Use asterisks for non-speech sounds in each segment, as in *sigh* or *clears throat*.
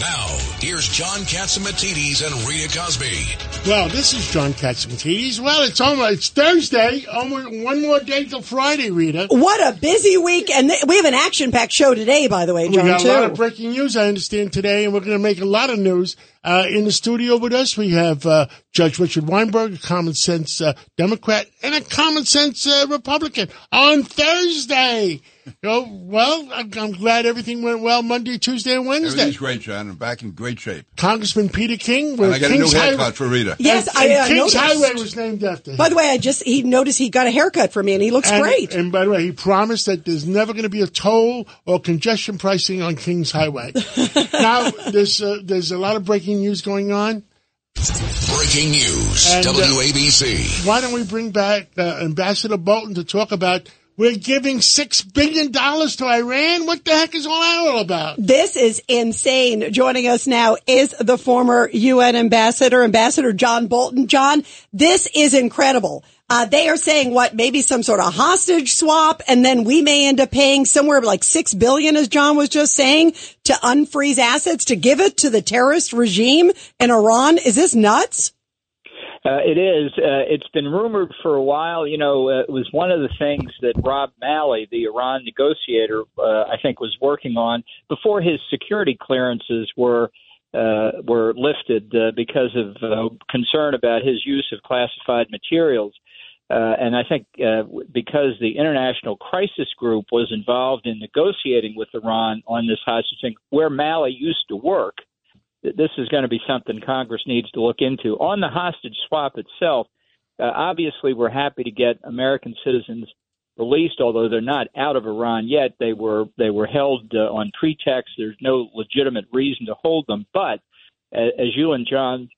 Now, here's John Catsimatidis and Rita Cosby. Well, this is John Catsimatidis. Well, it's almost it's Thursday. Almost one more day till Friday, Rita. What a busy week, and th- we have an action-packed show today. By the way, John. we got too. a lot of breaking news, I understand, today, and we're going to make a lot of news. Uh, in the studio with us, we have uh, Judge Richard Weinberg, a common sense uh, Democrat, and a common sense uh, Republican on Thursday. You know, well, I'm, I'm glad everything went well Monday, Tuesday, and Wednesday. Everything's great, John. I'm back in great shape. Congressman Peter King, And I got King's a new haircut Highway. for Rita. Yes, and, I and uh, King's noticed. Highway was named after him. By the way, I just he noticed he got a haircut for me, and he looks And, great. and by the way, he promised that there's never going to be a toll or congestion pricing on Kings Highway. *laughs* now, there's uh, there's a lot of breaking news going on. Breaking news, And, uh, WABC. Why don't we bring back uh, Ambassador Bolton to talk about we're giving six billion dollars to Iran? What the heck is all that all about? This is insane. Joining us now is the former UN ambassador, Ambassador John Bolton. John, this is incredible. Uh, they are saying what, maybe some sort of hostage swap, and then we may end up paying somewhere like six billion, as John was just saying, to unfreeze assets to give it to the terrorist regime in Iran. Is this nuts? Uh, it is. Uh, it's been rumored for a while. You know, uh, it was one of the things that Rob Malley, the Iran negotiator, uh, I think, was working on before his security clearances were uh, were lifted uh, because of uh, concern about his use of classified materials. Uh, and I think uh, because the International Crisis Group was involved in negotiating with Iran on this hostage thing, where Malley used to work, this is going to be something Congress needs to look into. On the hostage swap itself, uh, obviously we're happy to get American citizens released, although they're not out of Iran yet. They were they were held uh, on pretext. There's no legitimate reason to hold them. But as you and John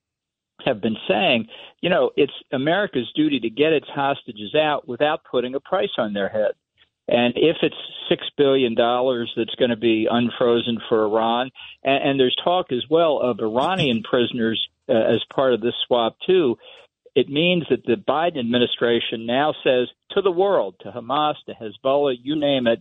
have been saying, you know, it's America's duty to get its hostages out without putting a price on their head. And if it's six billion dollars that's going to be unfrozen for Iran, and, and there's talk as well of Iranian prisoners uh, as part of this swap too, it means that the Biden administration now says to the world, to Hamas, to Hezbollah, you name it,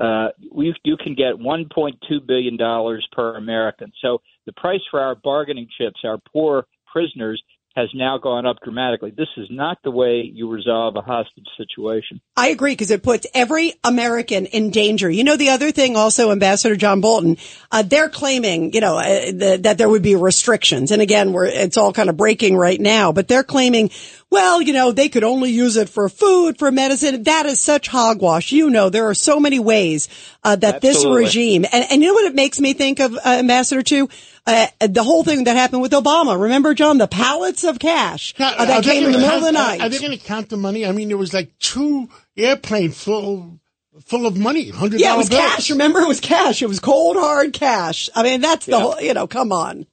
uh, we, you can get 1.2 billion dollars per American. So the price for our bargaining chips, our poor prisoners, has now gone up dramatically. This is not the way you resolve a hostage situation. I agree because it puts every American in danger. You know, the other thing also, Ambassador John Bolton, uh, they're claiming, you know, uh, the, that there would be restrictions. And again, we're, it's all kind of breaking right now, but they're claiming, well, you know, they could only use it for food, for medicine. That is such hogwash. You know, there are so many ways uh, that this regime, and, and you know what it makes me think of, uh, Ambassador, too? Uh, the whole thing that happened with Obama. Remember, John, the pallets of cash Now, uh, are that they came in the gonna middle of the count- night. Are they going to count the money? I mean, there was like two airplanes full full of money, hundred Yeah, it was bills. cash. Remember, it was cash. It was cold, hard cash. I mean, that's the Yeah. whole, you know, come on.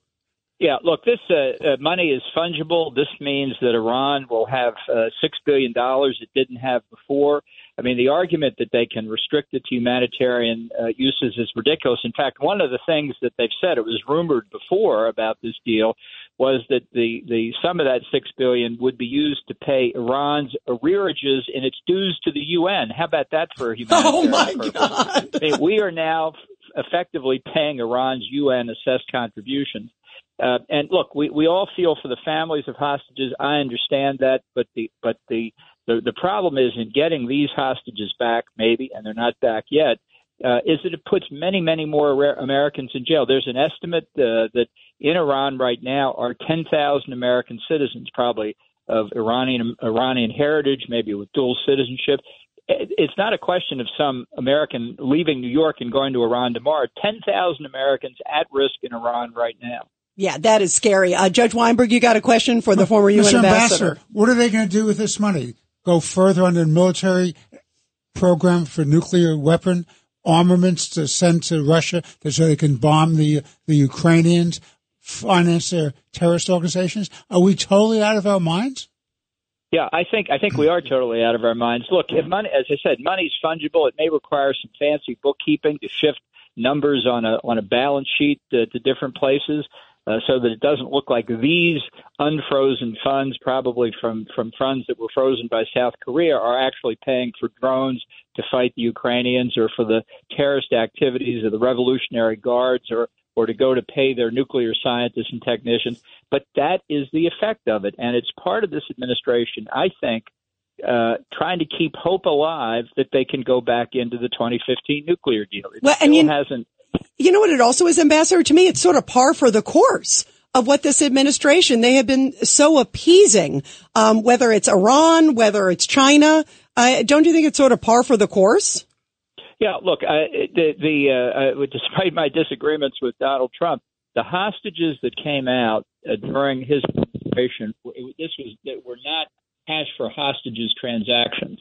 Yeah, look, this uh, uh, money is fungible. This means that Iran will have uh, six billion dollars it didn't have before. I mean, the argument that they can restrict it to humanitarian uh, uses is ridiculous. In fact, one of the things that they've said, it was rumored before about this deal, was that the, the some of that six billion would be used to pay Iran's arrearages in its dues to the UN. How about that for a *laughs* humanitarian Oh my purpose? God. I mean, we are now effectively paying Iran's UN assessed contributions. Uh, and look, we, we all feel for the families of hostages. I understand that, but the but the, the the problem is in getting these hostages back, maybe, and they're not back yet. Uh, is that it puts many, many more Americans in jail. There's an estimate uh, that in Iran right now are 10,000 American citizens, probably of Iranian Iranian heritage, maybe with dual citizenship. it's not a question of some American leaving New York and going to Iran tomorrow. 10,000 Americans at risk in Iran right now. Yeah, that is scary. Uh, Judge Weinberg, you got a question for the former U.S. Ambassador. ambassador. What are they going to do with this money? Go further on the military program for nuclear weapon armaments to send to Russia so they can bomb the the Ukrainians, finance their terrorist organizations? Are we totally out of our minds? Yeah, I think I think we are totally out of our minds. Look, if money, as I said, money's fungible. It may require some fancy bookkeeping to shift numbers on a on a balance sheet to, to different places. Uh, so that it doesn't look like these unfrozen funds, probably from, from funds that were frozen by South Korea, are actually paying for drones to fight the Ukrainians or for the terrorist activities of the Revolutionary Guards or, or to go to pay their nuclear scientists and technicians. But that is the effect of it. And it's part of this administration, I think, uh, trying to keep hope alive that they can go back into the 2015 nuclear deal. It well, still and you, hasn't you know what it also is, Ambassador? To me, it's sort of par for the course of what this administration, they have been so appeasing, um, whether it's Iran, whether it's China. Uh, don't you think it's sort of par for the course? Yeah, look, uh, the, the uh, despite my disagreements with Donald Trump, the hostages that came out uh, during his administration, this was that were not cash for hostages transactions,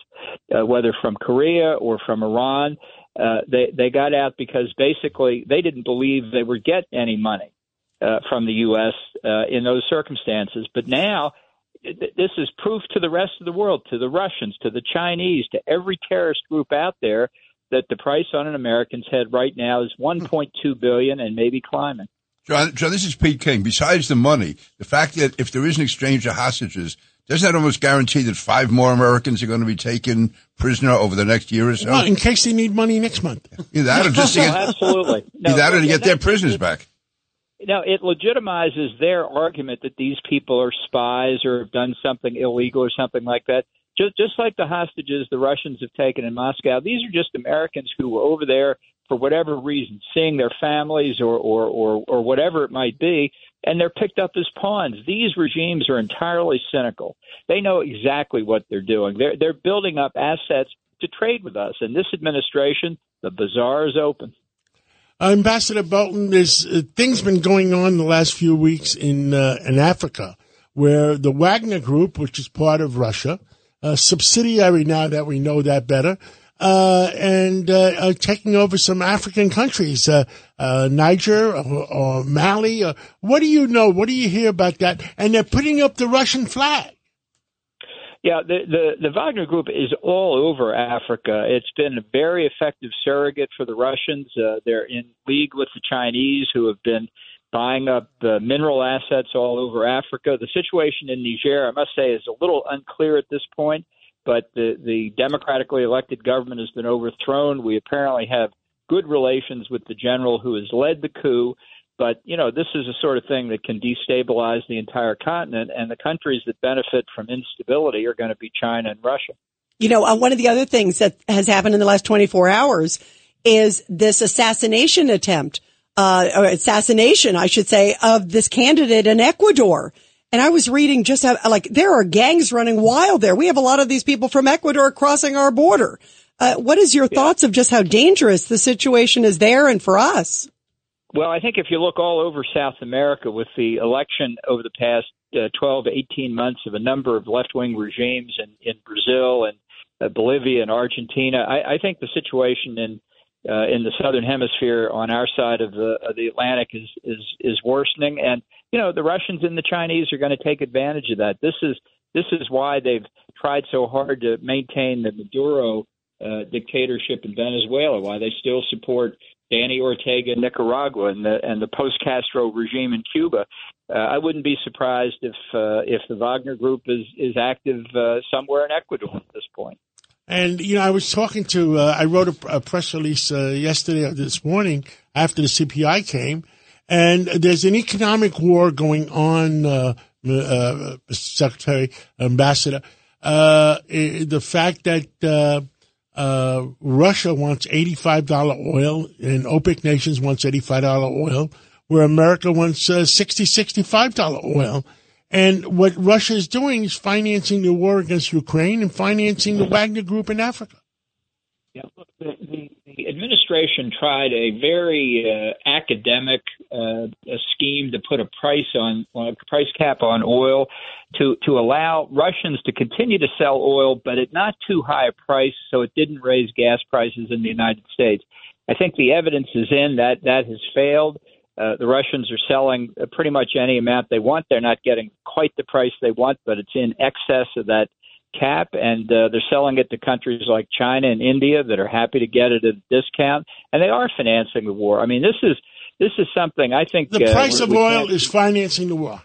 uh, whether from Korea or from Iran. Uh, they they got out because basically they didn't believe they would get any money uh, from the U.S. Uh, in those circumstances. But now this is proof to the rest of the world, to the Russians, to the Chinese, to every terrorist group out there that the price on an American's head right now is 1.2 billion and maybe climbing. John, John, this is Pete King. Besides the money, the fact that if there is an exchange of hostages, doesn't that almost guarantee that five more Americans are going to be taken prisoner over the next year or so? Well, in case they need money next month. *laughs* Either that or just to get, *laughs* absolutely. No, *laughs* either that or to get their prisoners back. Now, it legitimizes their argument that these people are spies or have done something illegal or something like that. Just, just like the hostages the Russians have taken in Moscow, these are just Americans who were over there for whatever reason, seeing their families or, or, or, or whatever it might be, and they're picked up as pawns. These regimes are entirely cynical. They know exactly what they're doing. They're, they're building up assets to trade with us. And this administration, the bazaar is open. Uh, Ambassador Bolton, there's uh, things been going on the last few weeks in uh, in Africa, where the Wagner Group, which is part of Russia, a subsidiary now that we know that better, and uh, taking over some African countries, uh, Niger or, or Mali. what do you know? What do you hear about that? And they're putting up the Russian flag. Yeah, the, the, the Wagner Group is all over Africa. It's been a very effective surrogate for the Russians. Uh, they're in league with the Chinese, who have been buying up uh, mineral assets all over Africa. The situation in Niger, I must say, is a little unclear at this point, but the, the democratically elected government has been overthrown. We apparently have good relations with the general who has led the coup. But, you know, this is a sort of thing that can destabilize the entire continent, and the countries that benefit from instability are going to be China and Russia. You know, uh, one of the other things that has happened in the last 24 hours is this assassination attempt, uh, or assassination, I should say, of this candidate in Ecuador. And I was reading just how, like, there are gangs running wild there. We have a lot of these people from Ecuador crossing our border. Uh, what is your yeah. thoughts of just how dangerous the situation is there and for us? Well, I think if you look all over South America with the election over the past uh, 12 to 18 months of a number of left wing regimes in, in Brazil and uh, Bolivia and Argentina, I, I think the situation in uh, in the southern hemisphere on our side of the of the Atlantic is is is worsening, and you know the Russians and the Chinese are going to take advantage of that. This is this is why they've tried so hard to maintain the Maduro uh, dictatorship in Venezuela, why they still support Danny Ortega in Nicaragua and the and the post Castro regime in Cuba. Uh, I wouldn't be surprised if uh, if the Wagner Group is is active uh, somewhere in Ecuador at this point. And you know, I was talking to uh, I wrote a, a press release uh, yesterday or this morning after the CPI came, and there's an economic war going on, uh, Secretary Ambassador. the fact that uh, Russia wants $85 oil and OPEC nations wants $85 oil, where America wants uh, $60, $65 oil. And what Russia is doing is financing the war against Ukraine and financing the Wagner Group in Africa. Yeah, look, the, the, the administration tried a very uh, academic uh, scheme to put a price on a price cap on oil to to allow Russians to continue to sell oil, but at not too high a price, so it didn't raise gas prices in the United States. I think the evidence is in that that has failed. Uh, the Russians are selling pretty much any amount they want. They're not getting quite the price they want, but it's in excess of that cap, and uh, they're selling it to countries like China and India that are happy to get it at a discount, and they are financing the war. I mean, this is this is something I think the uh, price of oil is financing the war.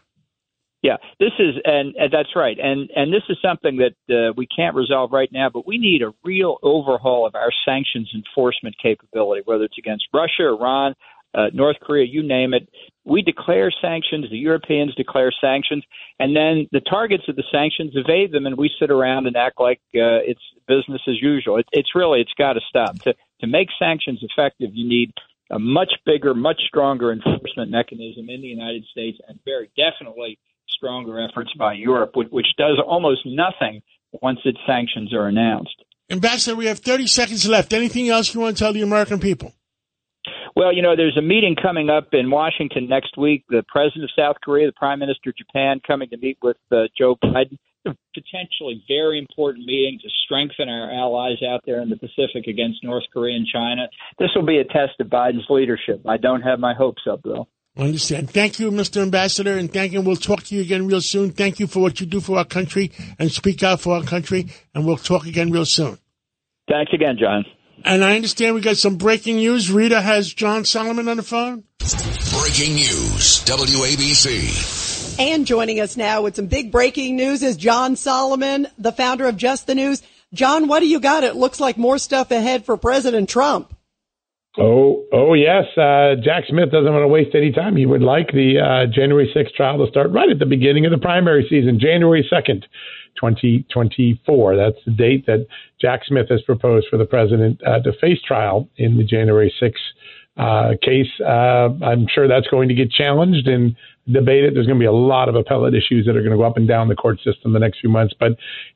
Yeah, this is, and, and that's right, and and this is something that uh, we can't resolve right now, but we need a real overhaul of our sanctions enforcement capability, whether it's against Russia, Iran, uh, North Korea, you name it. We declare sanctions, the Europeans declare sanctions, and then the targets of the sanctions evade them, and we sit around and act like uh, it's business as usual. It, it's really, it's got to stop. To, to make sanctions effective, you need a much bigger, much stronger enforcement mechanism in the United States, and very definitely stronger efforts by Europe, which, which does almost nothing once its sanctions are announced. Ambassador, we have 30 seconds left. Anything else you want to tell the American people? Well, you know, there's a meeting coming up in Washington next week. The president of South Korea, the prime minister of Japan, coming to meet with uh, Joe Biden. A potentially very important meeting to strengthen our allies out there in the Pacific against North Korea and China. This will be a test of Biden's leadership. I don't have my hopes up, though. I understand. Thank you, Mr. Ambassador, and thank you. We'll talk to you again real soon. Thank you for what you do for our country and speak out for our country, and we'll talk again real soon. Thanks again, John. And I understand we got some breaking news. Rita has John Solomon on the phone. Breaking news, WABC. And joining us now with some big breaking news is John Solomon, the founder of Just the News. John, what do you got? It looks like more stuff ahead for President Trump. Oh, oh yes. Uh, Jack Smith doesn't want to waste any time. He would like the uh, January 6th trial to start right at the beginning of the primary season, January 2nd. 2024. That's the date that Jack Smith has proposed for the president uh, to face trial in the January 6th uh, case. Uh, I'm sure that's going to get challenged and debated. There's going to be a lot of appellate issues that are going to go up and down the court system the next few months, but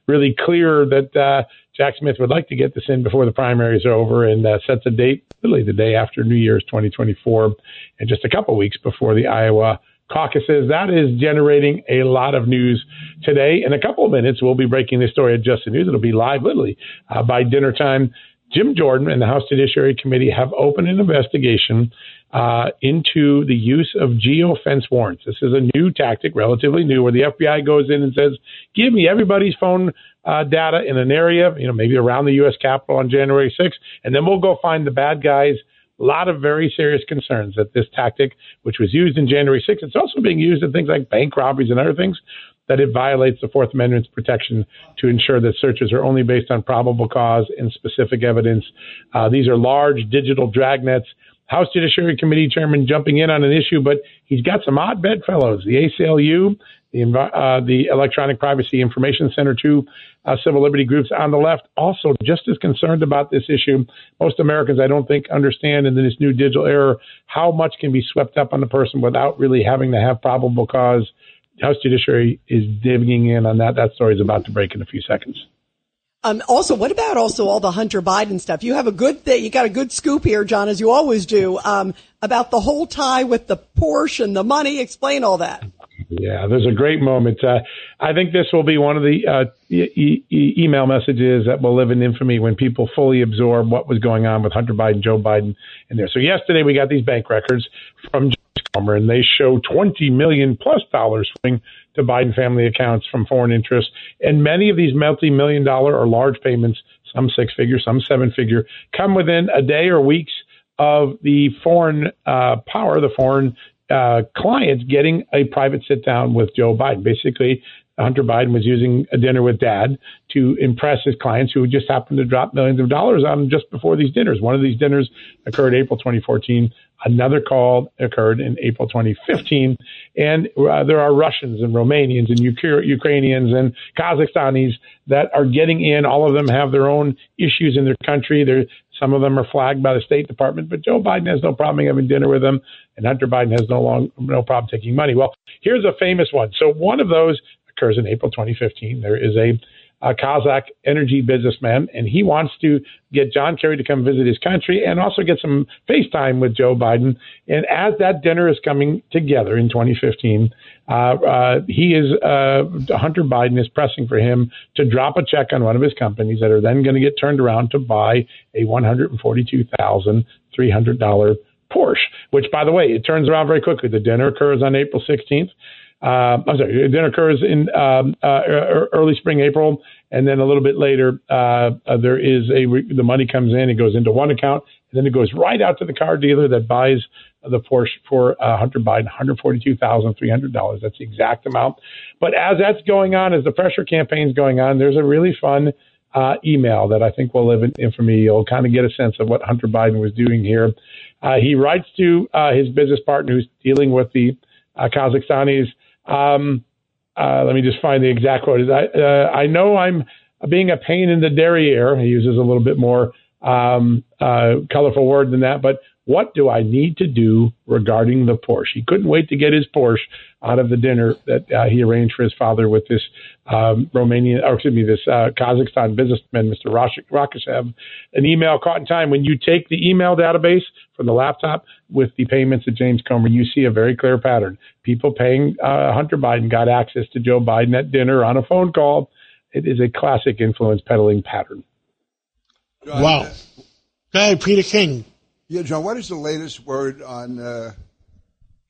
really clear that uh, Jack Smith would like to get this in before the primaries are over and uh, sets a date, really the day after New Year's 2024, and just a couple weeks before the Iowa caucuses. That is generating a lot of news today. In a couple of minutes, we'll be breaking this story at Just the News. It'll be live literally uh, by dinner time. Jim Jordan and the House Judiciary Committee have opened an investigation uh, into the use of geofence warrants. This is a new tactic, relatively new, where the FBI goes in and says, "Give me everybody's phone uh, data in an area, you know, maybe around the U.S. Capitol on January 6th, and then we'll go find the bad guys a lot of very serious concerns that this tactic, which was used in January 6th, it's also being used in things like bank robberies and other things, that it violates the Fourth Amendment's protection to ensure that searches are only based on probable cause and specific evidence. Uh, these are large digital dragnets. House Judiciary Committee Chairman jumping in on an issue, but he's got some odd bedfellows. The ACLU, the, uh, the Electronic Privacy Information Center, two uh, civil liberty groups on the left, also just as concerned about this issue. Most Americans, I don't think, understand in this new digital era how much can be swept up on a person without really having to have probable cause. House Judiciary is digging in on that. That story is about to break in a few seconds. Um, also, what about also all the Hunter Biden stuff? You have a good thing. You got a good scoop here, John, as you always do, um, about the whole tie with the Porsche and the money. Explain all that. Yeah, there's a great moment. Uh, I think this will be one of the uh, e- e- email messages that will live in infamy when people fully absorb what was going on with Hunter Biden, Joe Biden, and there. So yesterday we got these bank records from Comer, and they show 20 million plus dollars swing to Biden family accounts from foreign interests, and many of these multi-million dollar or large payments, some six figure, some seven figure, come within a day or weeks of the foreign uh, power, the foreign uh, clients getting a private sit down with Joe Biden. Basically, Hunter Biden was using a dinner with dad to impress his clients who just happened to drop millions of dollars on him just before these dinners. One of these dinners occurred April 2014. Another call occurred in April 2015. And uh, there are Russians and Romanians and Ukrainians and Kazakhstanis that are getting in. All of them have their own issues in their country. They're, some of them are flagged by the State Department, but Joe Biden has no problem having dinner with them, and Hunter Biden has no long no problem taking money. Well, here's a famous one. So one of those occurs in April 2015. There is a a Kazakh energy businessman, and he wants to get John Kerry to come visit his country and also get some FaceTime with Joe Biden. And as that dinner is coming together in 2015, uh, uh, he is uh, Hunter Biden is pressing for him to drop a check on one of his companies that are then going to get turned around to buy a one hundred and forty-two thousand three hundred dollar Porsche. Which, by the way, it turns around very quickly. The dinner occurs on April 16th. Uh, I'm sorry, dinner occurs in um, uh, early spring, April, and then a little bit later, uh, uh, there is a re- the money comes in, it goes into one account, and then it goes right out to the car dealer that buys the Porsche for uh, Hunter Biden, three hundred dollars. That's the exact amount. But as that's going on, as the pressure campaign's going on, there's a really fun uh, email that I think will live in infamy. You'll kind of get a sense of what Hunter Biden was doing here. Uh, he writes to uh, his business partner who's dealing with the uh, Kazakhstanis. Um, uh, let me just find the exact quote. I, uh, I know I'm being a pain in the derriere. He uses a little bit more um, colorful word than that, but what do I need to do regarding the Porsche? He couldn't wait to get his Porsche out of the dinner that uh, he arranged for his father with this um, Romanian, or excuse me, this uh, Kazakhstan businessman, Mr. Rakishev. An email caught in time. When you take the email database from the laptop with the payments of James Comer, you see a very clear pattern. People paying uh, Hunter Biden got access to Joe Biden at dinner on a phone call. It is a classic influence peddling pattern. Wow. Hey, Peter King. Yeah, John, what is the latest word on uh,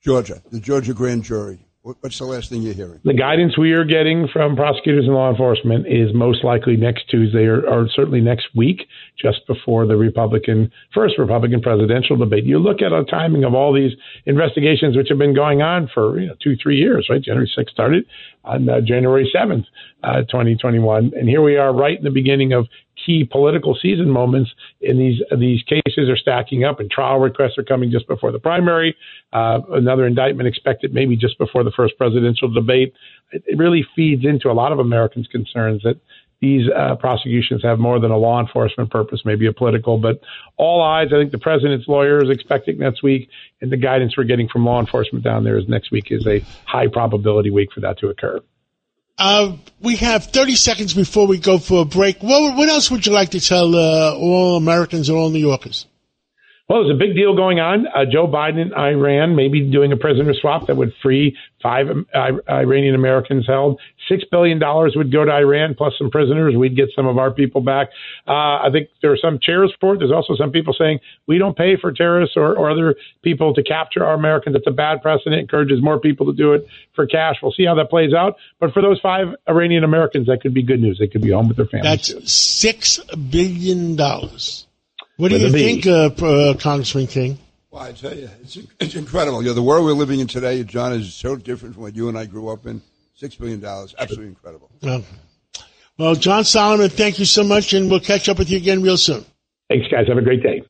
Georgia, the Georgia grand jury? What's the last thing you're hearing? The guidance we are getting from prosecutors and law enforcement is most likely next Tuesday or, or, certainly next week, just before the Republican first Republican presidential debate. You look at a timing of all these investigations, which have been going on for you know, two, three years, right? January 6th started on uh, January 7th, uh, 2021, and here we are, right in the beginning of key political season moments. And these these cases are stacking up, and trial requests are coming just before the primary. Uh, another indictment expected maybe just before the first presidential debate. It, it really feeds into a lot of Americans' concerns that these uh, prosecutions have more than a law enforcement purpose, maybe a political. But all eyes, I think the president's lawyer is expecting next week, and the guidance we're getting from law enforcement down there is next week is a high probability week for that to occur. Uh, we have 30 seconds before we go for a break. What, what else would you like to tell uh, all Americans and all New Yorkers? Well, there's a big deal going on. Uh, Joe Biden Iran may be doing a prisoner swap that would free five uh, Iranian Americans held. Six billion dollars would go to Iran plus some prisoners. We'd get some of our people back. Uh, I think there are some chairs for it. There's also some people saying we don't pay for terrorists or, or other people to capture our Americans. It's a bad precedent. It Encourages more people to do it for cash. We'll see how that plays out. But for those five Iranian Americans, that could be good news. They could be home with their families. That's six billion dollars. What do you think, uh, uh, Congressman King? Well, I tell you, it's, it's incredible. You know, the world we're living in today, John, is so different from what you and I grew up in. Six billion dollars, absolutely incredible. Well, well, John Solomon, thank you so much, and we'll catch up with you again real soon. Thanks, guys. Have a great day.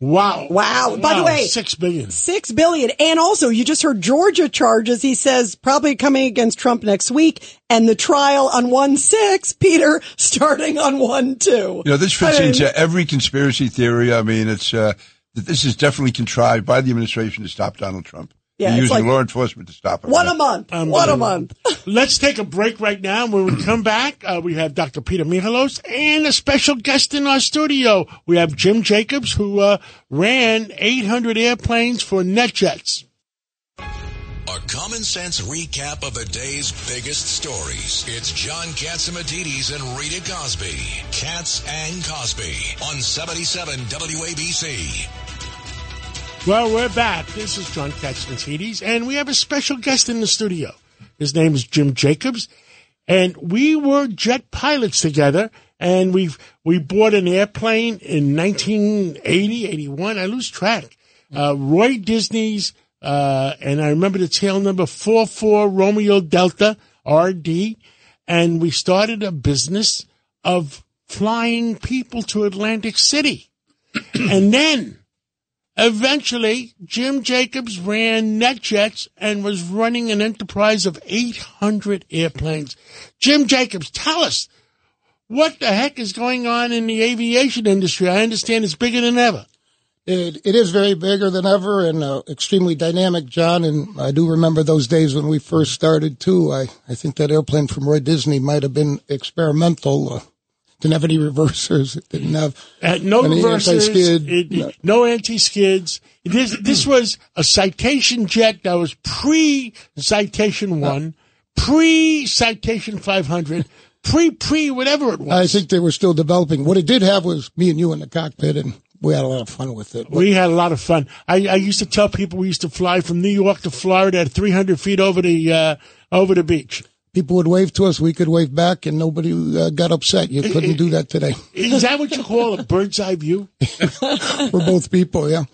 Wow. Wow. By the way, six billion. Six billion. And also, you just heard Georgia charges. He says probably coming against Trump next week and the trial on one six, Peter, *laughs* starting on one two. You know, this fits I mean, into every conspiracy theory. I mean, it's, uh, this is definitely contrived by the administration to stop Donald Trump. Yeah, using like law enforcement to stop him. One a month. Um, one a month. *laughs* let's take a break right now. When we come back, uh, we have Dr. Peter Michalos and a special guest in our studio. We have Jim Jacobs, who uh, ran 800 airplanes for NetJets. A common sense recap of the day's biggest stories. It's John Catsimatidis and Rita Cosby. Cats and Cosby on 77 WABC. Well, we're back. This is John Catsimatidis, and we have a special guest in the studio. His name is Jim Jacobs, and we were jet pilots together. And we we bought an airplane in 1980, 81. I lose track. Uh, Roy Disney's, uh, and I remember the tail number 44 Romeo Delta RD. And we started a business of flying people to Atlantic City. *clears throat* and then Eventually, Jim Jacobs ran NetJets and was running an enterprise of 800 airplanes. Jim Jacobs, tell us what the heck is going on in the aviation industry. I understand it's bigger than ever. It, it is very bigger than ever and uh, extremely dynamic, John. And I do remember those days when we first started too. I, I think that airplane from Roy Disney might have been experimental. Uh, didn't have any reversers. It didn't have Uh, no any reversers, anti-skid. it- No. no anti-skids. This this was a citation jet that was pre-citation one, pre-citation five hundred, pre pre whatever it was. I think they were still developing. What it did have was me and you in the cockpit, and we had a lot of fun with it. we had a lot of fun. I, I used to tell people we used to fly from New York to Florida at 300 feet over the uh, over the beach. People would wave to us, we could wave back, and nobody uh, got upset. You couldn't do that today. Is that what you call a bird's eye view? *laughs* We're both people, yeah.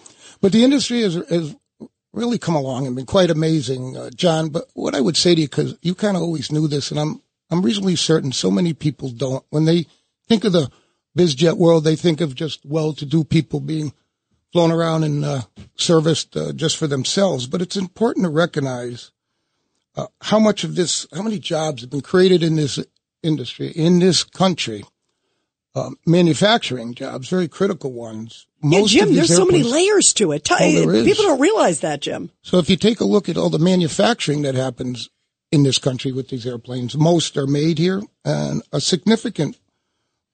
But the industry has, has really come along and been quite amazing, uh, John. But what I would say to you, because you kind of always knew this, and I'm I'm reasonably certain so many people don't. When they think of the bizjet world, they think of just well-to-do people being flown around and uh, serviced uh, just for themselves. But it's important to recognize uh, how much of this, how many jobs have been created in this industry, in this country. Um, manufacturing jobs, very critical ones. Yeah, Jim, there's so many layers to it. Oh, there is. People don't realize that, Jim. so if you take a look at all the manufacturing that happens in this country with these airplanes, most are made here, and a significant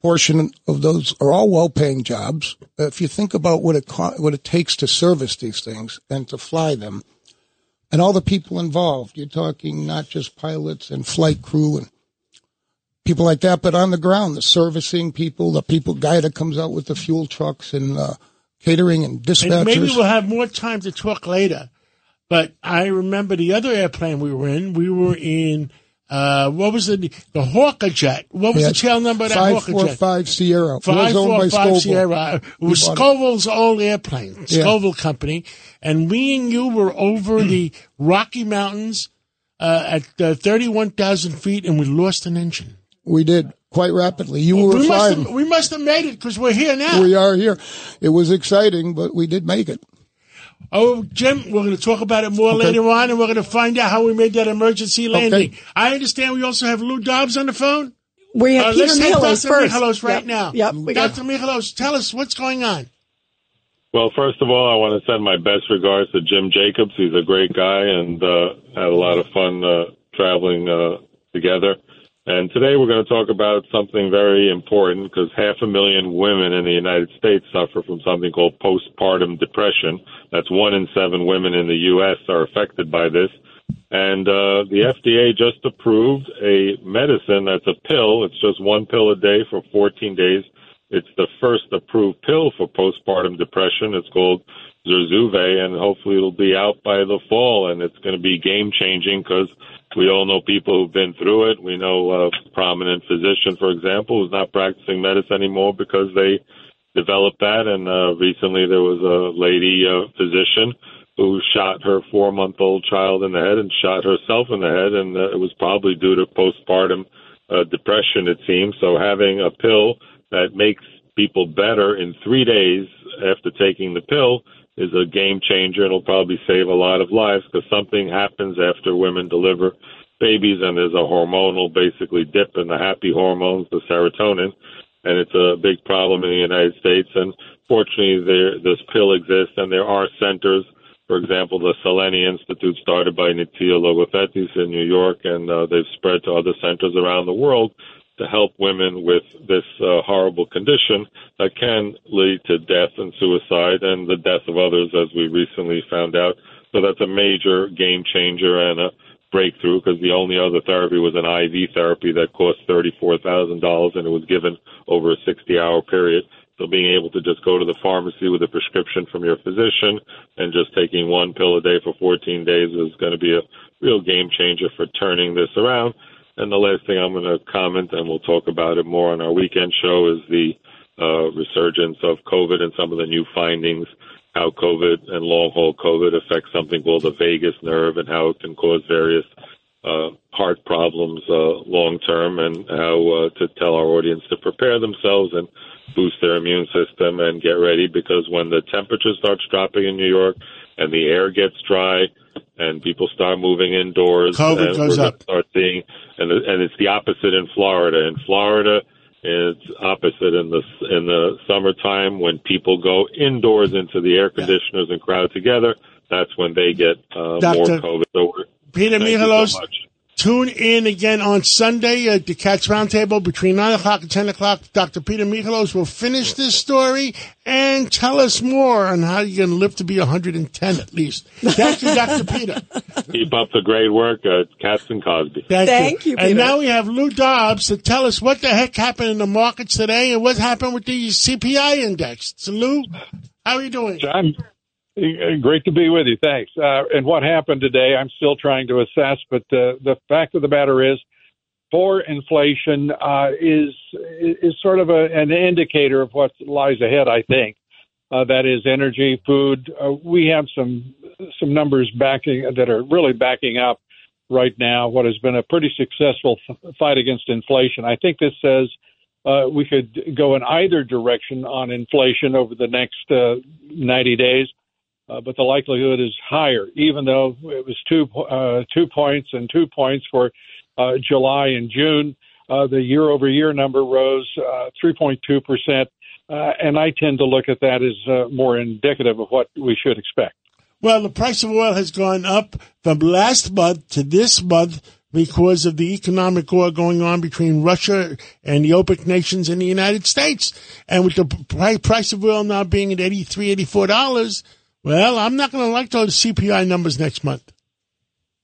portion of those are all well-paying jobs. If you think about what it co- what it takes to service these things and to fly them, and all the people involved, you're talking not just pilots and flight crew and people like that, but on the ground, the servicing people, the people guy that comes out with the fuel trucks and uh, catering and dispatchers. And maybe we'll have more time to talk later. But I remember the other airplane we were in. We were in uh, what was the the Hawker jet? What was Yeah, the tail number of that five Hawker four jet? five Sierra. Five four five Scoville. Sierra. It was. Scoville's old airplane, Yeah. Scoville Company, and we and you were over the *clears throat* Rocky Mountains uh, at uh, thirty-one thousand feet, and we lost an engine. We did quite rapidly. You were we must have we must have made it because we're here now. We are here. It was exciting, but we did make it. Oh, Jim, we're going to talk about it more Okay. later on, and we're going to find out how we made that emergency landing. I understand we also have Lou Dobbs on the phone. We have Uh, Peter let's take Michalos Dr. first. Michalos right Yep, now. Yep. Dr. Michalos, tell us what's going on. Well, first of all, I want to send my best regards to Jim Jacobs. He's a great guy and uh, had a lot of fun uh, traveling uh, together. And today we're going to talk about something very important because half a million women in the United States suffer from something called postpartum depression. That's one in seven women in the U.S. are affected by this. And uh, the FDA just approved a medicine that's a pill. It's just one pill a day for 14 days. It's the first approved pill for postpartum depression. It's called Zurzuvae, and hopefully it'll be out by the fall. And it's going to be game changing because we all know people who've been through it. We know a prominent physician, for example, who's not practicing medicine anymore because they developed that. And uh, recently there was a lady uh, physician who shot her four month old child in the head and shot herself in the head. And uh, it was probably due to postpartum uh, depression, it seems. So having a pill that makes people better in three days after taking the pill is a game changer. It'll probably save a lot of lives because something happens after women deliver babies and there's a hormonal basically dip in the happy hormones, the serotonin, and it's a big problem in the United States. And fortunately, there this pill exists, and there are centers. For example, the Seleni Institute, started by Nitzia Logothetis in New York, and uh, they've spread to other centers around the world to help women with this uh, horrible condition that can lead to death and suicide and the death of others, as we recently found out. So that's a major game changer and a breakthrough because the only other therapy was an IV therapy that cost $34,000 and it was given over a 60 hour period. So being able to just go to the pharmacy with a prescription from your physician and just taking one pill a day for 14 days is going to be a real game changer for turning this around. And the last thing I'm going to comment, and we'll talk about it more on our weekend show, is the uh, resurgence of COVID and some of the new findings, how COVID and long haul COVID affects something called the vagus nerve and how it can cause various uh, heart problems uh, long term, and how uh, to tell our audience to prepare themselves and boost their immune system and get ready because when the temperature starts dropping in New York and the air gets dry and people start moving indoors, COVID and goes up. Start seeing, and and it's the opposite in Florida. In Florida, It's opposite in the in the summertime when people go indoors into the air conditioners and crowd together. That's when they get uh, more COVID. So Peter Michalos, so. Tune in again on Sunday at the Cats Roundtable between 9 o'clock and 10 o'clock. Dr. Peter Michalos will finish this story and tell us more on how you're going to live to be 110 at least. Thank you, Dr. *laughs* Peter. Keep up the great work, uh, Cats and Cosby. Thank, Thank you, And Peter. now we have Lou Dobbs to tell us what the heck happened in the markets today and what happened with the CPI index. So, Lou, how are you doing? John, great to be with you. Thanks. Uh, and what happened today, I'm still trying to assess, but uh, the fact of the matter is, core inflation uh, is is sort of a, an indicator of what lies ahead. I think uh, that is energy, food. Uh, we have some some numbers backing that are really backing up right now what has been a pretty successful f- fight against inflation. I think this says uh, we could go in either direction on inflation over the next uh, 90 days, uh, but the likelihood is higher, even though it was two uh, two points and two points for uh, July and June. Uh, the year over year number rose uh, 3.2 percent, and I tend to look at that as more indicative of what we should expect. Well, the price of oil has gone up from last month to this month because of the economic war going on between Russia and the OPEC nations and the United States. And with the price of oil now being at $83, $84, well, I'm not going to like those CPI numbers next month.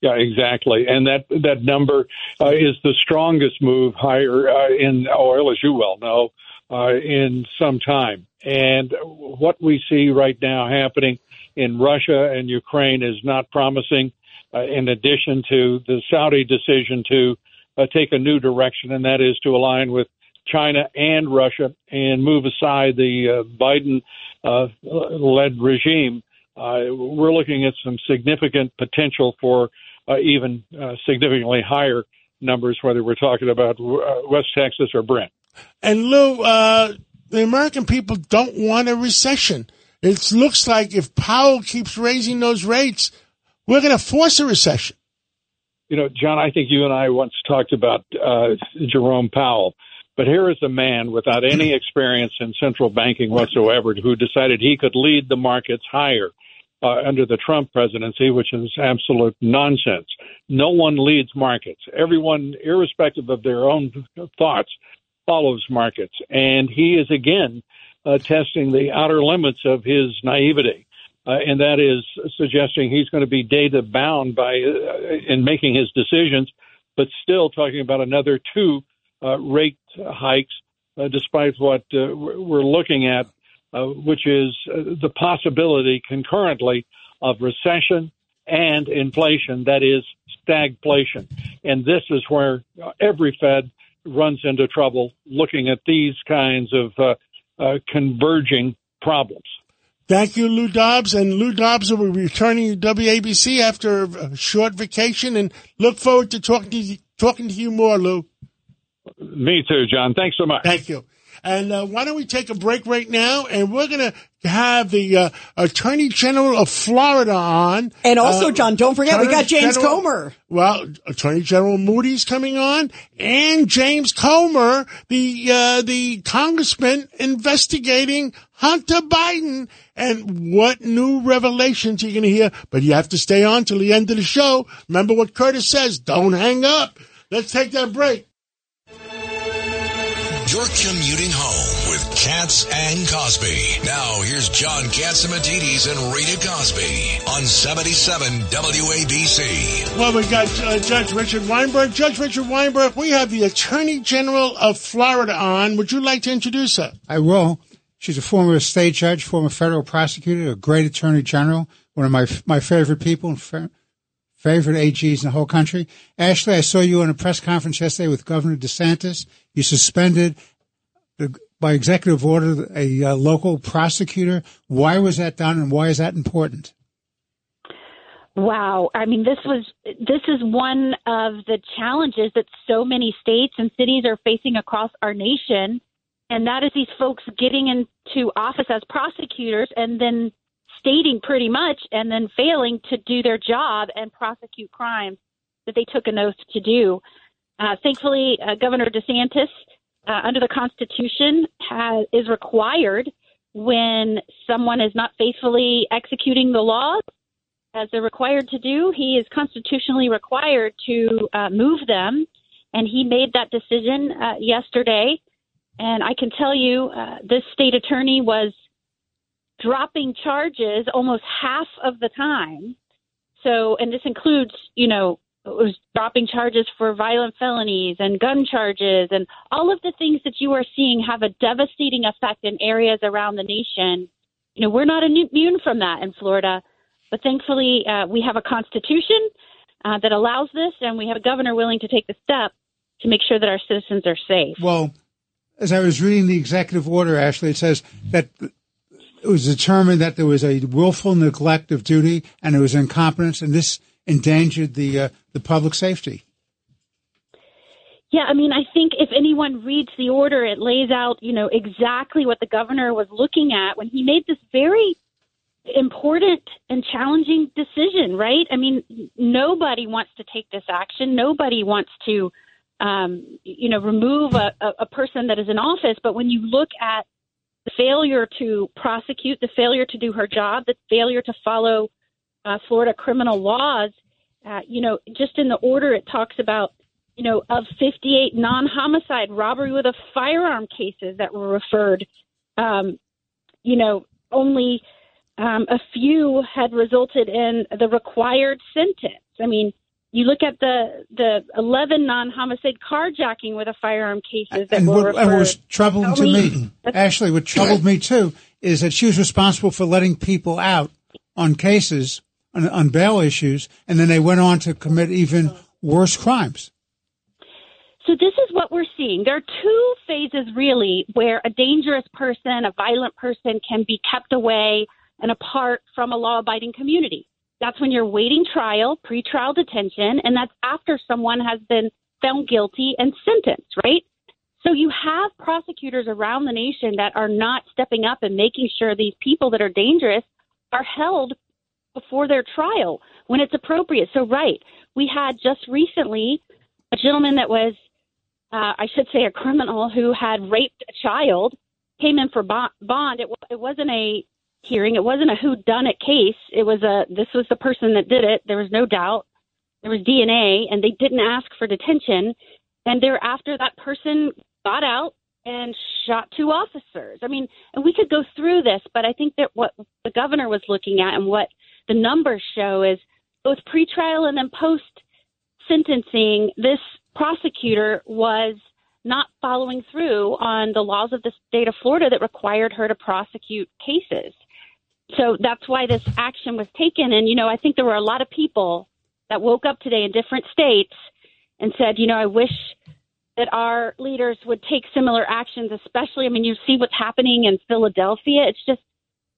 Yeah, exactly. And that that number uh, is the strongest move higher uh, in oil, as you well know, uh, in some time. And what we see right now happening in Russia and Ukraine is not promising. Uh, in addition to the Saudi decision to uh, take a new direction, and that is to align with China and Russia and move aside the uh, Biden uh, led regime, we're looking at some significant potential for uh, even uh, significantly higher numbers, whether we're talking about uh, West Texas or Brent. And Lou, uh, the American people don't want a recession. It looks like if Powell keeps raising those rates, we're going to force a recession. You know, John, I think you and I once talked about uh, Jerome Powell, but here is a man without any *clears throat* experience in central banking whatsoever who decided he could lead the markets higher. Uh, under the Trump presidency, which is absolute nonsense. No one leads markets. Everyone, irrespective of their own thoughts, follows markets. And he is again uh, testing the outer limits of his naivety. Uh, and that is suggesting he's going to be data bound by uh, in making his decisions, but still talking about another two uh, rate hikes, uh, despite what uh, we're looking at, uh, which is uh, the possibility concurrently of recession and inflation, that is stagflation. And this is where every Fed runs into trouble looking at these kinds of uh, converging problems. Thank you, Lou Dobbs. And Lou Dobbs will be returning to WABC after a short vacation and look forward to talking to you, talking to you more, Lou. Me too, John. Thanks so much. Thank you. And uh, why don't we take a break right now? And we're going to have the uh, Attorney General of Florida on. And also, Uh, John, don't forget, we got James General- Comer. Well, Attorney General Moody's coming on, and James Comer, the uh, the congressman investigating Hunter Biden. And what new revelations are you going to hear? But you have to stay on till the end of the show. Remember what Curtis says: don't hang up. Let's take that break. You're commuting home with Cats and Cosby. Now, here's John Catsimatidis and Rita Cosby on 77 WABC. Well, we've got uh, Judge Richard Weinberg. Judge Richard Weinberg, we have the Attorney General of Florida on. Would you like to introduce her? I will. She's a former state judge, former federal prosecutor, a great attorney general, one of my my favorite people, fa- favorite AGs in the whole country. Ashley, I saw you in a press conference yesterday with Governor DeSantis. You suspended by executive order a uh, local prosecutor. Why was that done, and why is that important? Wow. I mean, this was this is one of the challenges that so many states and cities are facing across our nation, and that is these folks getting into office as prosecutors and then stating pretty much and then failing to do their job and prosecute crimes that they took an oath to do. Uh, thankfully, uh, Governor DeSantis uh, under the Constitution has, is required when someone is not faithfully executing the laws as they're required to do. He is constitutionally required to uh, move them, and he made that decision uh, yesterday. And I can tell you, uh, this state attorney was dropping charges almost half of the time. So, and this includes, you know, was dropping charges for violent felonies and gun charges and all of the things that you are seeing have a devastating effect in areas around the nation. You know, we're not immune from that in Florida, but thankfully uh, we have a constitution uh, that allows this, and we have a governor willing to take the step to make sure that our citizens are safe. Well, as I was reading the executive order, Ashley, it says that it was determined that there was a willful neglect of duty and it was incompetence, and this endangered the uh, the public safety. Yeah, I mean, I think if anyone reads the order, it lays out, you know, exactly what the governor was looking at when he made this very important and challenging decision, right? I mean, nobody wants to take this action. Nobody wants to, um, you know, remove a, a person that is in office. But when you look at failure to prosecute, the failure to do her job, the failure to follow uh, Florida criminal laws, uh, you know, just in the order it talks about, you know, of 58 non-homicide robbery with a firearm cases that were referred, um, you know, only um, a few had resulted in the required sentence. I mean, you look at the the 11 non-homicide carjacking with a firearm cases that and were what, referred. and what was troubling to me, *laughs* Ashley, what troubled me too, is that she was responsible for letting people out on cases on, on bail issues, and then they went on to commit even worse crimes. So this is what we're seeing. There are two phases really where a dangerous person, a violent person can be kept away and apart from a law-abiding community. That's when you're waiting trial, pretrial detention, and that's after someone has been found guilty and sentenced, right? So you have prosecutors around the nation that are not stepping up and making sure these people that are dangerous are held before their trial when it's appropriate. So, right, we had just recently a gentleman that was, uh, I should say, a criminal who had raped a child, came in for bond. It, it wasn't a hearing. It wasn't a who done it case. It was a this was the person that did it. There was no doubt. There was DNA, and they didn't ask for detention. And thereafter, that person got out and shot two officers. I mean, and we could go through this, but I think that what the governor was looking at and what the numbers show is both pretrial and then post sentencing, this prosecutor was not following through on the laws of the state of Florida that required her to prosecute cases. So that's why this action was taken. And, you know, I think there were a lot of people that woke up today in different states and said, you know, I wish that our leaders would take similar actions, especially, I mean, you see what's happening in Philadelphia. It's just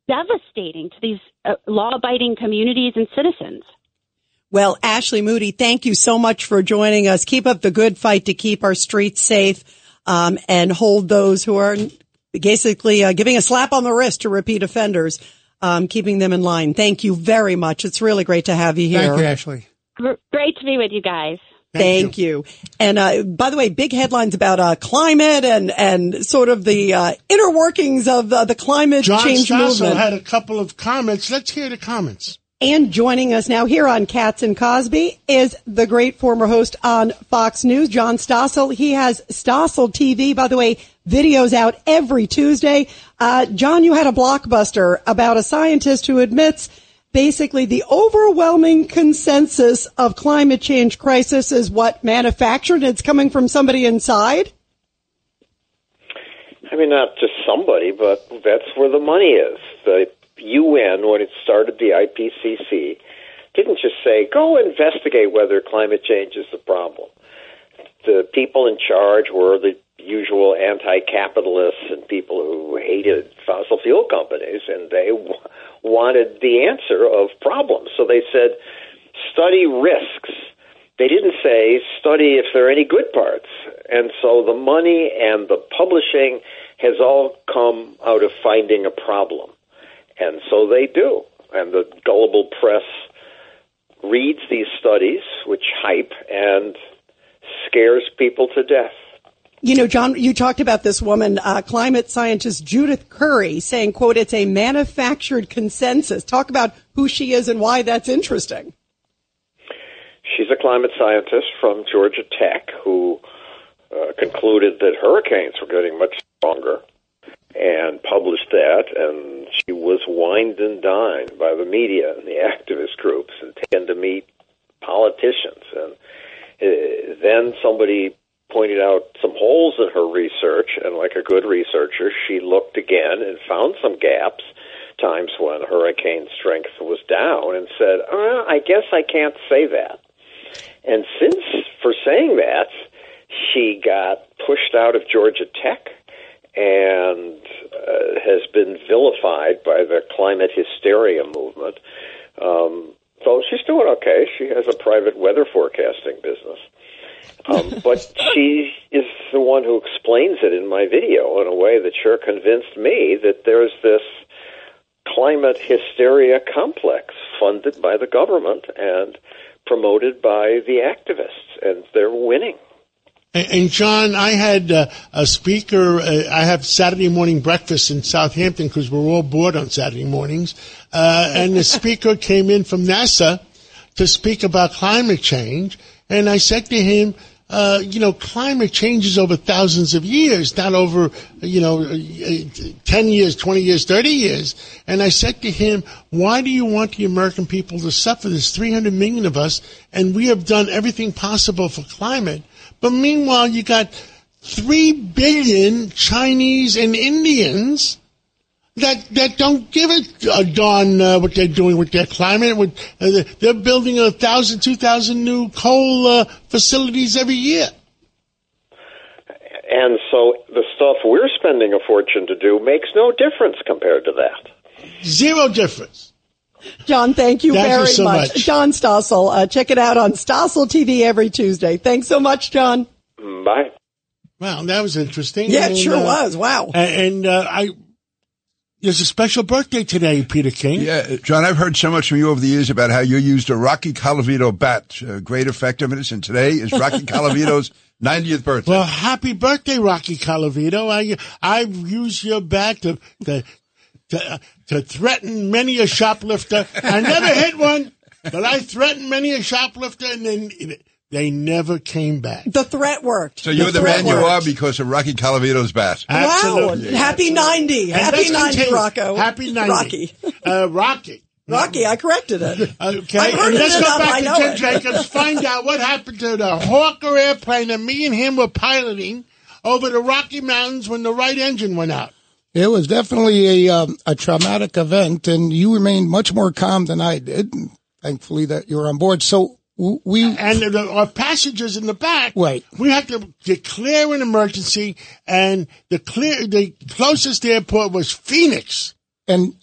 devastating to these uh, law abiding communities and citizens. Well, Ashley Moody, thank you so much for joining us. Keep up the good fight to keep our streets safe um, and hold those who are basically uh, giving a slap on the wrist to repeat offenders, um, keeping them in line. Thank you very much. It's really great to have you here. Thank you, Ashley. Great to be with you guys. Thank, Thank you. you. And uh, by the way, big headlines about uh, climate and and sort of the uh, inner workings of uh, the climate John change Stossel movement. had a couple of comments. Let's hear the comments. And joining us now here on Cats and Cosby is the great former host on Fox News, John Stossel. He has Stossel TV, by the way, videos out every Tuesday. Uh, John, you had a blockbuster about a scientist who admits basically the overwhelming consensus of climate change crisis is what manufactured. It's coming from somebody inside. I mean, not just somebody, but that's where the money is. The UN, when it started the IPCC, didn't just say, go investigate whether climate change is the problem. The people in charge were the usual anti-capitalists and people who hated fossil fuel companies, and they wanted the answer of problems. So they said, study risks. They didn't say study if there are any good parts. And so the money and the publishing has all come out of finding a problem. And so they do. And the gullible press reads these studies, which hype and scares people to death. You know, John, you talked about this woman, uh, climate scientist Judith Curry, saying, quote, it's a manufactured consensus. Talk about who she is and why that's interesting. She's a climate scientist from Georgia Tech who uh, concluded that hurricanes were getting much stronger and published that. And she was wined and dined by the media and the activist groups and taken to meet politicians. And uh, then somebody pointed out some holes in her research, and like a good researcher, she looked again and found some gaps. Times when hurricane strength was down, and said, uh, "I guess I can't say that." And since for saying that, she got pushed out of Georgia Tech and uh, has been vilified by the climate hysteria movement. Um, so she's doing okay. She has a private weather forecasting business. Um, but she is the one who explains it in my video in a way that sure convinced me that there's this climate hysteria complex funded by the government and promoted by the activists, and they're winning. And, and John, I had uh, a speaker. Uh, I have Saturday morning breakfast in Southampton because we're all bored on Saturday mornings. Uh, and the speaker came in from NASA to speak about climate change. And I said to him, uh, you know, climate changes over thousands of years, not over, you know, uh, 10 years, 20 years, 30 years. And I said to him, why do you want the American people to suffer? There's 300 million of us, and we have done everything possible for climate. But meanwhile, you got 3 billion Chinese and Indians that that don't give a, a darn uh, what they're doing with their climate. With, uh, they're building a thousand, two thousand new coal uh, facilities every year. And so the stuff we're spending a fortune to do makes no difference compared to that. Zero difference. John, thank you Thank you very so much. much. John Stossel, uh, check it out on Stossel TV every Tuesday. Thanks so much, John. Bye. Wow, that was interesting. Yeah, it And, sure uh, was. Wow. And, and uh, I, there's a special birthday today, Peter King. Yeah, John, I've heard so much from you over the years about how you used a Rocky Colavito bat, uh, great effectiveness, and today is Rocky *laughs* Colavito's 90th birthday. Well, happy birthday, Rocky Colavito. I I've used your bat to to to, to threaten many a shoplifter. I never hit one, but I threatened many a shoplifter, and then they never came back. The threat worked. So you're the, threat man you are because of Rocky Colavito's bat. Absolutely. Wow. Happy 90. Happy 90, continue. Rocco. Happy 90. Rocky. Uh, Rocky. Rocky, I corrected it. *laughs* Okay, I've heard and it let's go enough, back know to Jim it. Jacobs. *laughs* Find out what happened to the Hawker airplane that me and him were piloting over the Rocky Mountains when the right engine went out. It was definitely a um, a traumatic event, and you remained much more calm than I did. Thankfully, that you were on board. So w- we and the, our passengers in the back. Right. We had to declare an emergency, and the clear the closest airport was Phoenix. and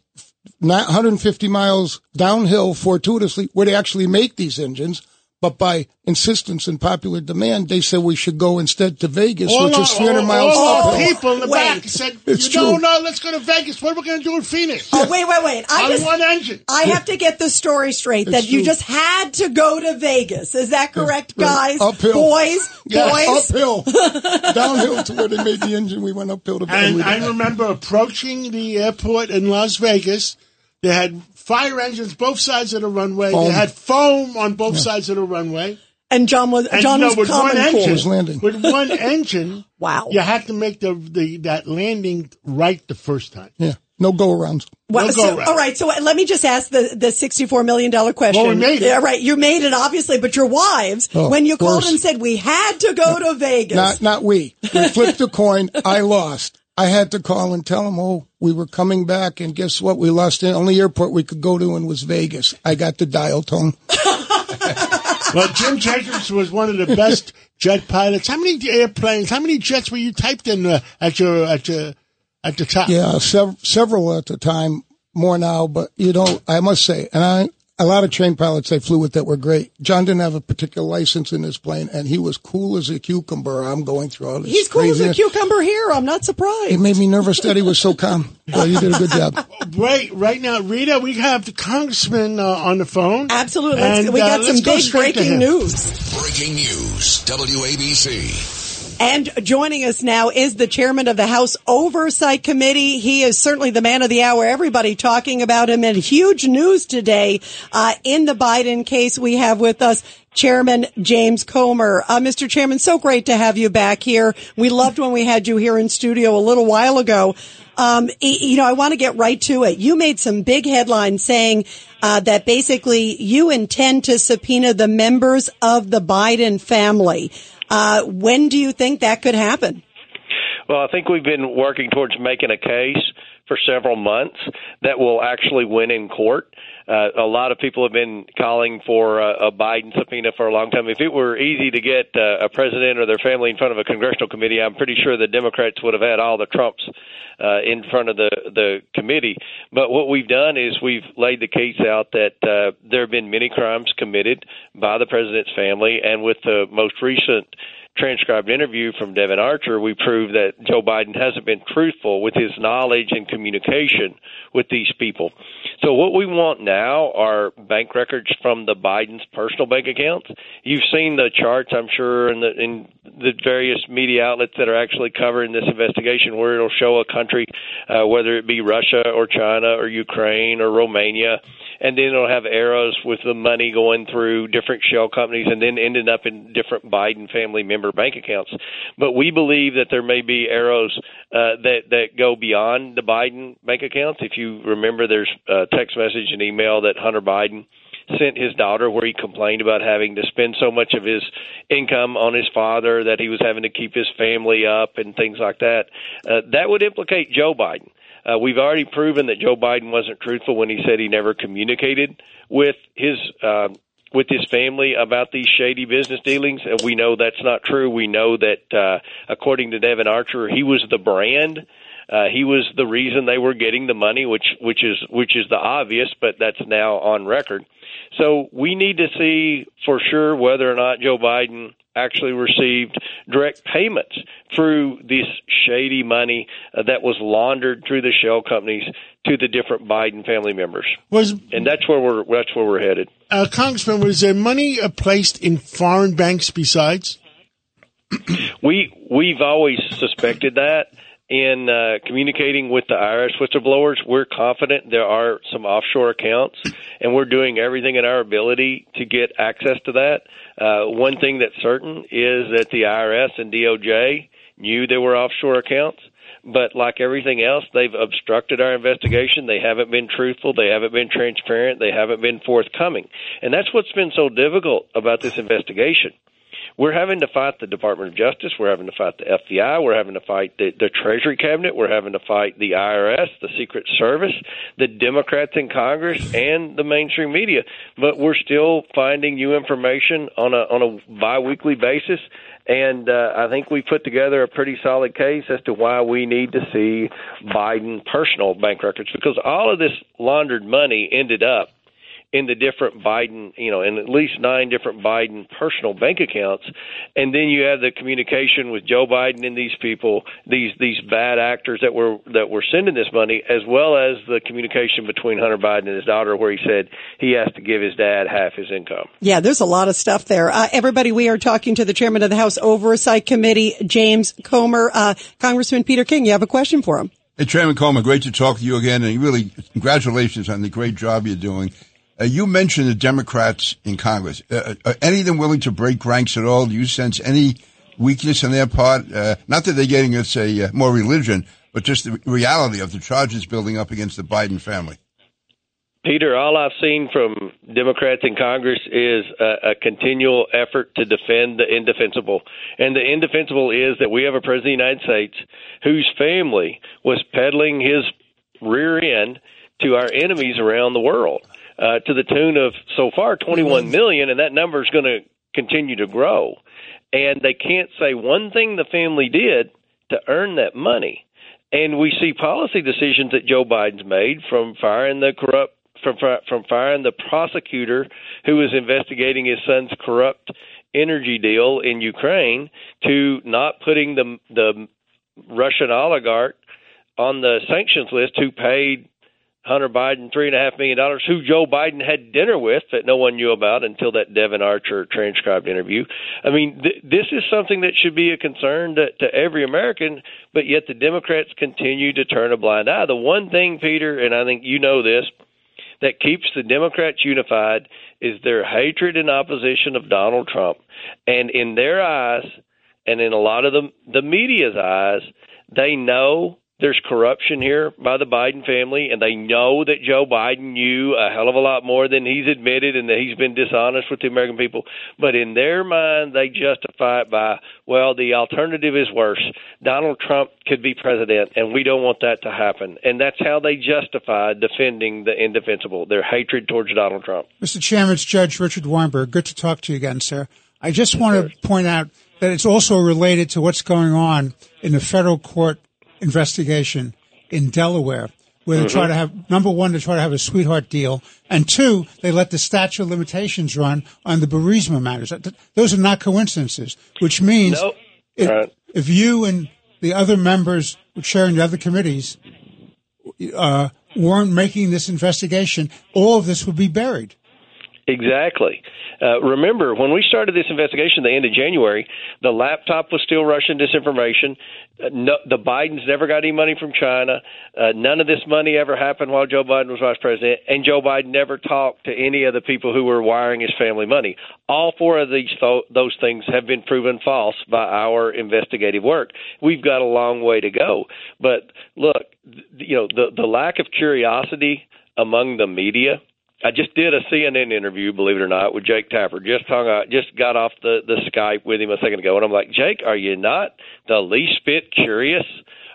150 miles downhill fortuitously where they actually make these engines. But by insistence and popular demand, they said we should go instead to Vegas, All which our- is 300 all- miles all our uphill. people in the Wait. back said, It's "You don't true. know. Let's go to Vegas. What are we going to do in Phoenix?" Oh, wait, wait, wait. I On just, one engine. I have to get the story straight that It's you just had to go to Vegas. Is that correct, guys? Uphill. Boys? Yeah, Boys? uphill, *laughs* downhill to where they made the engine. We went uphill to And I remember approaching the airport in Las Vegas. They had fire engines both sides of the runway. They had foam on both sides of the runway. And John was, And John you know, was with calm one engine, Was landing. with one *laughs* engine, Wow. you had to make the, the that landing right the first time. yeah, no go arounds. Well, No so, go around. all right. So uh, let me just ask the, the $64 million question. Well, we made it. Yeah, right. You made it, obviously, but your wives, Oh, when you called worse. and said we had to go to Vegas. Not not we. We flipped the coin. I lost. I had to call and tell them, oh, we were coming back, and guess what? We lost the only airport we could go to and was Vegas. I got the dial tone. *laughs* Well, Jim Jacobs was one of the best jet pilots. How many airplanes? How many jets were you typed in uh, at your at your at the top? Yeah, sev- several at the time, more now, but you know, I must say, and I, a lot of train pilots I flew with that were great. John didn't have a particular license in his plane, and he was cool as a cucumber. I'm going through all this. He's cool as a cucumber here. I'm not surprised. It made me nervous that he was so calm. Well, you did a good job. *laughs* Right, right now, Rita, we have the congressman uh, on the phone. Absolutely. And, we uh, got some let's go big breaking news. Breaking news, WABC. And joining us now is the chairman of the House Oversight Committee. He is certainly the man of the hour. Everybody talking about him and huge news today uh, in the Biden case. We have with us Chairman James Comer. Uh, Mr. Chairman, so great to have you back here. We loved when we had you here in studio a little while ago. Um, you know, I want to get right to it. You made some big headlines saying uh, that basically you intend to subpoena the members of the Biden family. Uh, when do you think that could happen? Well, I think we've been working towards making a case for several months that will actually win in court. Uh, a lot of people have been calling for a, a Biden subpoena for a long time. If it were easy to get uh, a president or their family in front of a congressional committee, I'm pretty sure the Democrats would have had all the Trumps uh, in front of the the committee. But what we've done is we've laid the case out that uh, there have been many crimes committed by the president's family, and with the most recent transcribed interview from Devon Archer, we prove that Joe Biden hasn't been truthful with his knowledge and communication with these people. So what we want now are bank records from the Biden's personal bank accounts. You've seen the charts, I'm sure, in the in the various media outlets that are actually covering this investigation, where it'll show a country, uh, whether it be Russia or China or Ukraine or Romania, and then it'll have arrows with the money going through different shell companies and then ending up in different Biden family member bank accounts. But we believe that there may be arrows uh, that that go beyond the Biden bank accounts. If you remember, there's a text message and email that Hunter Biden sent his daughter where he complained about having to spend so much of his income on his father that he was having to keep his family up and things like that. Uh, that would implicate Joe Biden. Uh, we've already proven that Joe Biden wasn't truthful when he said he never communicated with his uh, with his family about these shady business dealings. And we know that's not true. We know that, uh, according to Devon Archer, he was the brand. Uh, he was the reason they were getting the money, which which is which is the obvious, but that's now on record. So we need to see for sure whether or not Joe Biden actually received direct payments through this shady money uh, that was laundered through the shell companies to the different Biden family members. Was and that's where we're that's where we're headed. Uh, Congressman, was there money uh, placed in foreign banks besides? we we've always suspected that in uh, communicating with the IRS whistleblowers, we're confident there are some offshore accounts, and we're doing everything in our ability to get access to that. Uh, one thing that's certain is that the IRS and DOJ knew there were offshore accounts, but like everything else, they've obstructed our investigation. They haven't been truthful. They haven't been transparent. They haven't been forthcoming. And that's what's been so difficult about this investigation we're having to fight the Department of Justice. We're having to fight the FBI. We're having to fight the, the Treasury Cabinet. We're having to fight the IRS, the Secret Service, the Democrats in Congress, and the mainstream media. But we're still finding new information on a on a biweekly basis. And uh, I think we put together a pretty solid case as to why we need to see Biden personal bank records because all of this laundered money ended up in the different Biden, you know, in at least nine different Biden personal bank accounts, and then you have the communication with Joe Biden and these people, these these bad actors that were that were sending this money, as well as the communication between Hunter Biden and his daughter, where he said he has to give his dad half his income. Yeah, there's a lot of stuff there. Uh, everybody, we are talking to the chairman of the House Oversight Committee, James Comer. Uh, Congressman Peter King, you have a question for him. Hey, Chairman Comer, great to talk to you again, and really congratulations on the great job you're doing. Uh, you mentioned the Democrats in Congress. Uh, uh, are any of them willing to break ranks at all? Do you sense any weakness on their part? Uh, not that they're getting, let's say, uh, more religion, but just the reality of the charges building up against the Biden family. Peter, all I've seen from Democrats in Congress is a, a, continual effort to defend the indefensible. And the indefensible is that we have a president of the United States whose family was peddling his rear end to our enemies around the world uh, to the tune of so far 21 million, and that number is going to continue to grow. And they can't say one thing the family did to earn that money. And we see policy decisions that Joe Biden's made from firing the corrupt from from firing the prosecutor who was investigating his son's corrupt energy deal in Ukraine to not putting the the Russian oligarch on the sanctions list who paid Hunter Biden three and a half million dollars, who Joe Biden had dinner with that no one knew about until that Devon Archer transcribed interview. I mean, th- this is something that should be a concern to, to every American, but yet the Democrats continue to turn a blind eye. The one thing, Peter, and I think you know this, that keeps the Democrats unified is their hatred and opposition of Donald Trump. And in their eyes, and in a lot of the the media's eyes, they know there's corruption here by the Biden family, and they know that Joe Biden knew a hell of a lot more than he's admitted, and that he's been dishonest with the American people. But in their mind, they justify it by, well, the alternative is worse. Donald Trump could be president, and we don't want that to happen. And that's how they justify defending the indefensible, their hatred towards Donald Trump. Mr. Chairman, it's Judge Richard Weinberg. Good to talk to you again, sir. I just want to point out that it's also related to what's going on in the federal court investigation in Delaware, where they try to have number one, they try to have a sweetheart deal, and two, they let the statute of limitations run on the Burisma matters. Those are not coincidences, which means Nope. if, if you and the other members chairing the other committees uh, weren't making this investigation, all of this would be buried. Exactly. Uh, remember, when we started this investigation at the end of January, the laptop was still Russian disinformation. Uh, no, the Bidens never got any money from China. Uh, none of this money ever happened while Joe Biden was vice president, and Joe Biden never talked to any of the people who were wiring his family money. All four of these th- those things have been proven false by our investigative work. We've got a long way to go, but look, th- you know, the the lack of curiosity among the media I just did a CNN interview, believe it or not, with Jake Tapper. Just hung out, just got off the the Skype with him a second ago, and I'm like, Jake, are you not the least bit curious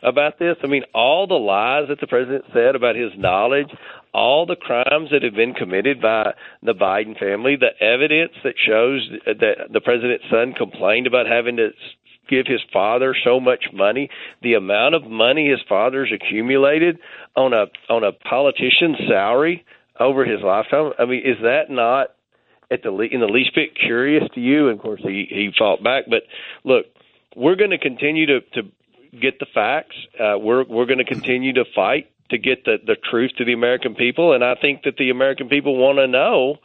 about this? I mean, all the lies that the president said about his knowledge, all the crimes that have been committed by the Biden family, the evidence that shows that the president's son complained about having to give his father so much money, the amount of money his father's accumulated on a on a politician's salary over his lifetime. I mean, is that not at the in the least bit curious to you? And of course, he he fought back. But look, we're going to continue to to get the facts. Uh, we're we're going to continue to fight to get the the truth to the American people. And I think that the American people want to know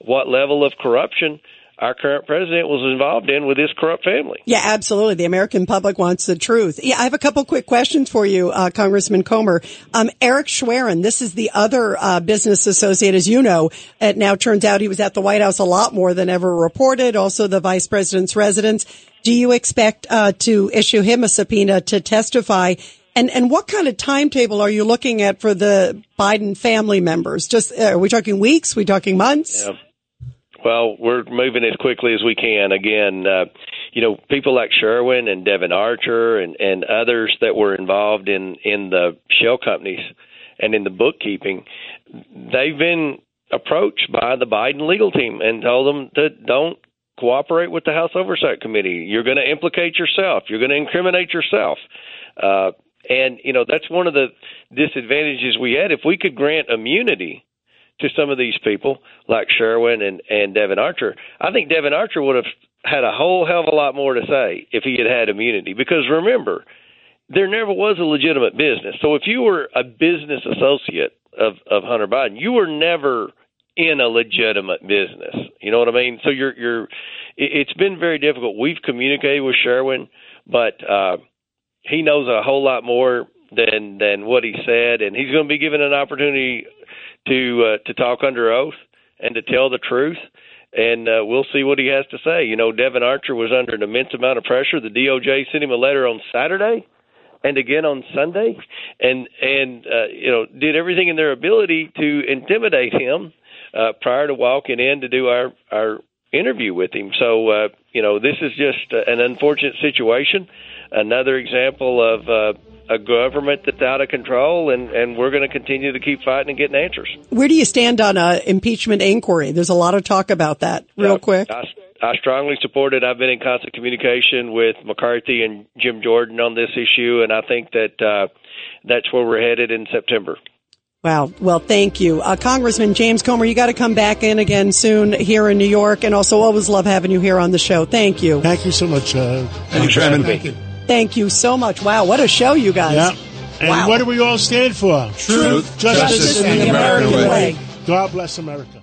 what level of corruption our current president was involved in with his corrupt family. Yeah, absolutely. The American public wants the truth. Yeah, I have a couple quick questions for you, uh, Congressman Comer. Um, Eric Schwerin, this is the other uh, business associate, as you know. It now turns out he was at the White House a lot more than ever reported. Also, the vice president's residence. Do you expect uh, to issue him a subpoena to testify? And and what kind of timetable are you looking at for the Biden family members? Just uh, are we talking weeks? Are we talking months? Yeah. Well, we're moving as quickly as we can. Again, uh, you know, people like Sherwin and Devon Archer and, and others that were involved in, in the shell companies and in the bookkeeping, they've been approached by the Biden legal team and told them to don't cooperate with the House Oversight Committee. You're going to implicate yourself. You're going to incriminate yourself. Uh, and, you know, that's one of the disadvantages we had. If we could grant immunity to some of these people, like Sherwin and, and Devon Archer, I think Devon Archer would have had a whole hell of a lot more to say if he had had immunity. Because remember, there never was a legitimate business. So if you were a business associate of, of Hunter Biden, you were never in a legitimate business. You know what I mean? So you're you're it- it's been very difficult. We've communicated with Sherwin, but uh he knows a whole lot more than than what he said and he's going to be given an opportunity to uh, to talk under oath and to tell the truth and uh, we'll see what he has to say. You know, Devon Archer was under an immense amount of pressure. The DOJ sent him a letter on Saturday and again on Sunday, and and uh, you know did everything in their ability to intimidate him uh, prior to walking in to do our our interview with him. So uh, you know this is just an unfortunate situation, another example of. Uh, a government that's out of control, and, and we're going to continue to keep fighting and getting answers. Where do you stand on a impeachment inquiry? There's a lot of talk about that. Real Yeah, quick. I, I strongly support it. I've been in constant communication with McCarthy and Jim Jordan on this issue, and I think that uh, that's where we're headed in September. Wow. Well, thank you. Uh, Congressman James Comer, you got to come back in again soon here in New York. And also always love having you here on the show. Thank you. Thank you so much. Uh, Thank you, Chairman. Thank you. Thank you so much. Wow. What a show, you guys. Yeah. And Wow. what do we all stand for? Truth, justice, justice, and and the the American American way. way. God bless America.